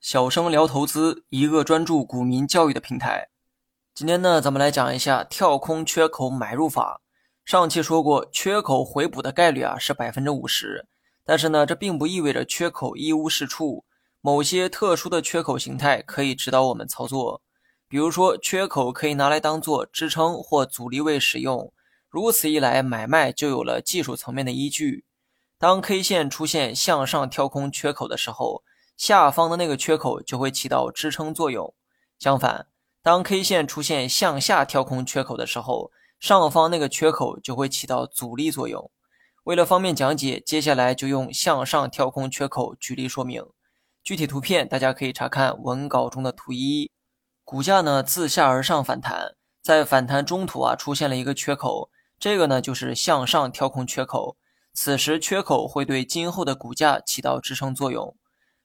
小生聊投资，一个专注股民教育的平台。今天呢，咱们来讲一下跳空缺口买入法。上期说过，缺口回补的概率啊是百分之五十，但是呢，这并不意味着缺口一无是处。某些特殊的缺口形态可以指导我们操作，比如说，缺口可以拿来当做支撑或阻力位使用。如此一来，买卖就有了技术层面的依据。当 K 线出现向上跳空缺口的时候，下方的那个缺口就会起到支撑作用。相反，当 K 线出现向下跳空缺口的时候，上方那个缺口就会起到阻力作用。为了方便讲解，接下来就用向上跳空缺口举例说明。具体图片大家可以查看文稿中的图一。股价呢自下而上反弹，在反弹中途啊出现了一个缺口，这个呢就是向上跳空缺口。此时缺口会对今后的股价起到支撑作用。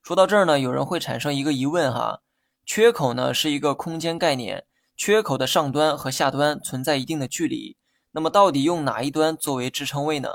说到这儿呢，有人会产生一个疑问哈，缺口呢是一个空间概念，缺口的上端和下端存在一定的距离，那么到底用哪一端作为支撑位呢？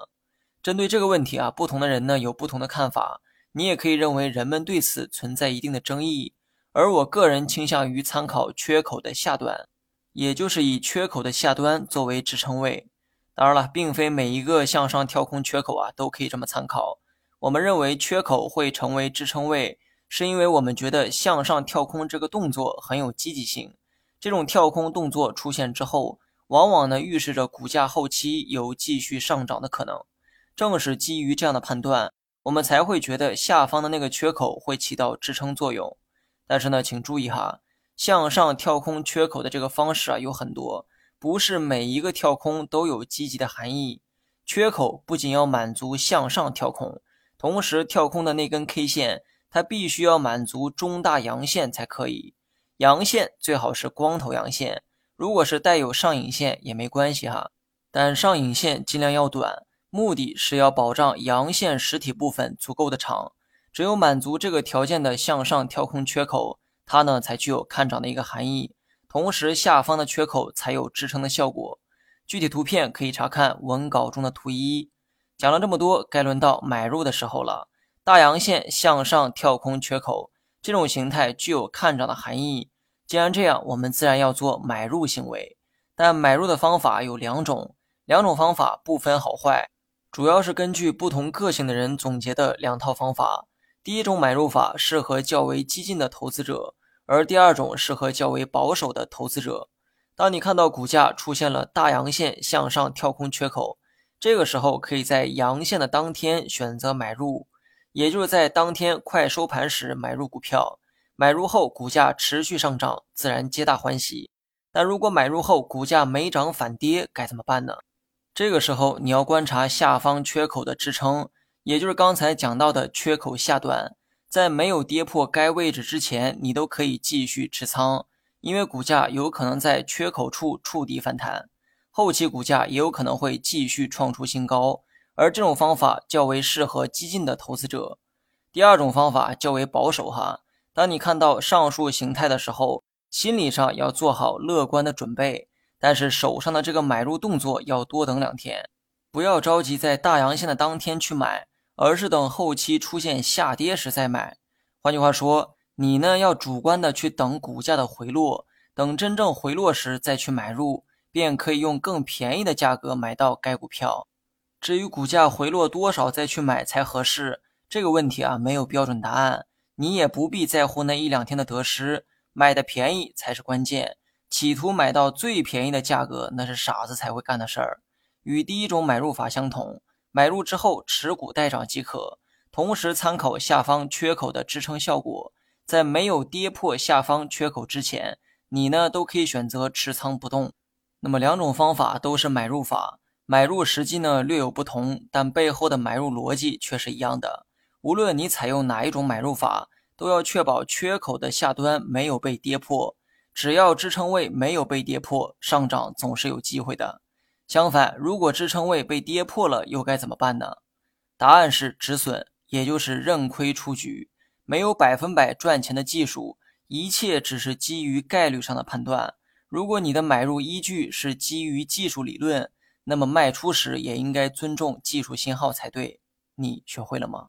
针对这个问题啊，不同的人呢有不同的看法，你也可以认为人们对此存在一定的争议，而我个人倾向于参考缺口的下端，也就是以缺口的下端作为支撑位。当然了，并非每一个向上跳空缺口啊都可以这么参考。我们认为缺口会成为支撑位，是因为我们觉得向上跳空这个动作很有积极性。这种跳空动作出现之后，往往呢预示着股价后期有继续上涨的可能。正是基于这样的判断，我们才会觉得下方的那个缺口会起到支撑作用。但是呢，请注意哈，向上跳空缺口的这个方式啊有很多，不是每一个跳空都有积极的含义。缺口不仅要满足向上跳空。同时，跳空的那根 K 线，它必须要满足中大阳线才可以。阳线最好是光头阳线，如果是带有上影线也没关系哈，但上影线尽量要短，目的是要保障阳线实体部分足够的长。只有满足这个条件的向上跳空缺口，它呢才具有看涨的一个含义，同时下方的缺口才有支撑的效果。具体图片可以查看文稿中的图一。讲了这么多，该轮到买入的时候了。大阳线向上跳空缺口，这种形态具有看涨的含义。既然这样，我们自然要做买入行为。但买入的方法有两种，两种方法不分好坏，主要是根据不同个性的人总结的两套方法。第一种买入法适合较为激进的投资者，而第二种适合较为保守的投资者。当你看到股价出现了大阳线向上跳空缺口，这个时候可以在阳线的当天选择买入，也就是在当天快收盘时买入股票。买入后股价持续上涨，自然皆大欢喜。但如果买入后股价没涨反跌，该怎么办呢？这个时候你要观察下方缺口的支撑，也就是刚才讲到的缺口下端，在没有跌破该位置之前，你都可以继续持仓，因为股价有可能在缺口处触底反弹。后期股价也有可能会继续创出新高，而这种方法较为适合激进的投资者。第二种方法较为保守哈。当你看到上述形态的时候，心理上要做好乐观的准备，但是手上的这个买入动作要多等两天，不要着急在大阳线的当天去买，而是等后期出现下跌时再买。换句话说，你呢要主观的去等股价的回落，等真正回落时再去买入。便可以用更便宜的价格买到该股票。至于股价回落多少再去买才合适，这个问题啊没有标准答案。你也不必在乎那一两天的得失，买的便宜才是关键。企图买到最便宜的价格，那是傻子才会干的事儿。与第一种买入法相同，买入之后持股待涨即可，同时参考下方缺口的支撑效果，在没有跌破下方缺口之前，你呢都可以选择持仓不动。那么两种方法都是买入法，买入时机呢略有不同，但背后的买入逻辑却是一样的。无论你采用哪一种买入法，都要确保缺口的下端没有被跌破。只要支撑位没有被跌破，上涨总是有机会的。相反，如果支撑位被跌破了，又该怎么办呢？答案是止损，也就是认亏出局。没有百分百赚钱的技术，一切只是基于概率上的判断。如果你的买入依据是基于技术理论，那么卖出时也应该尊重技术信号才对。你学会了吗？